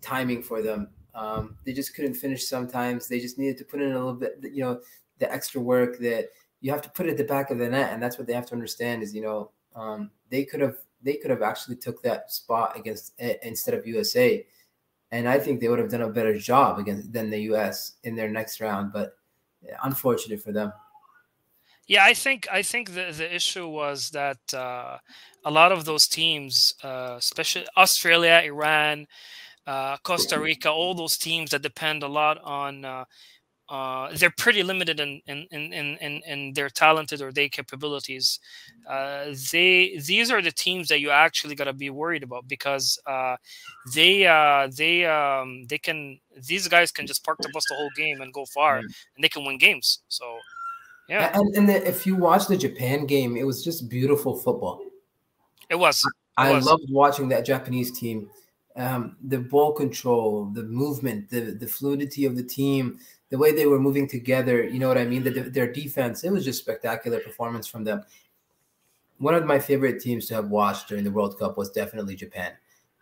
timing for them. Um, they just couldn't finish sometimes. They just needed to put in a little bit, you know, the extra work that you have to put it at the back of the net, and that's what they have to understand is, you know, um, they could have they could have actually took that spot against instead of USA, and I think they would have done a better job against than the US in their next round. But unfortunate for them. Yeah, I think I think the the issue was that uh, a lot of those teams, uh, especially Australia, Iran, uh, Costa Rica, all those teams that depend a lot on uh, they're pretty limited in in, in, in, in their talented or their capabilities. Uh, they these are the teams that you actually got to be worried about because uh, they uh, they um, they can these guys can just park the bus the whole game and go far and they can win games. So yeah, and, and the, if you watch the Japan game, it was just beautiful football. It was. It I was. loved watching that Japanese team. Um, the ball control, the movement, the the fluidity of the team, the way they were moving together. You know what I mean? The, their defense, it was just spectacular performance from them. One of my favorite teams to have watched during the World Cup was definitely Japan.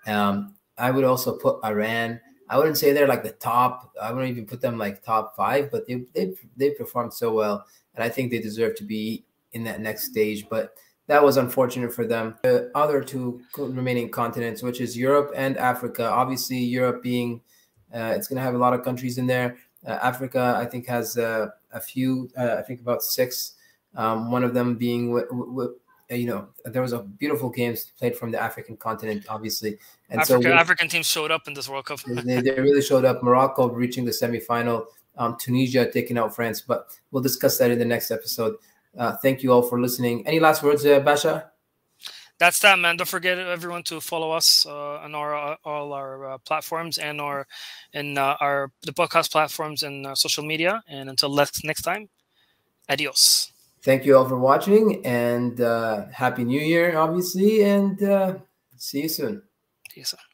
Um, I would also put Iran. I wouldn't say they're like the top. I wouldn't even put them like top five, but they they they performed so well, and I think they deserve to be in that next stage. But that was unfortunate for them. The other two remaining continents, which is Europe and Africa, obviously Europe being, uh, it's going to have a lot of countries in there. Uh, Africa, I think, has uh, a few. Uh, I think about six. Um, one of them being, w- w- you know, there was a beautiful games played from the African continent, obviously, and Africa, so African teams showed up in this World Cup. they, they, really showed up. Morocco reaching the semifinal. Um, Tunisia taking out France, but we'll discuss that in the next episode. Uh, thank you all for listening. Any last words, uh, Basha? That's that, man. Don't forget everyone to follow us uh, on our uh, all our uh, platforms and our in uh, our the podcast platforms and uh, social media. And until next next time, adios. Thank you all for watching, and uh, happy New Year, obviously, and see you soon. See you soon.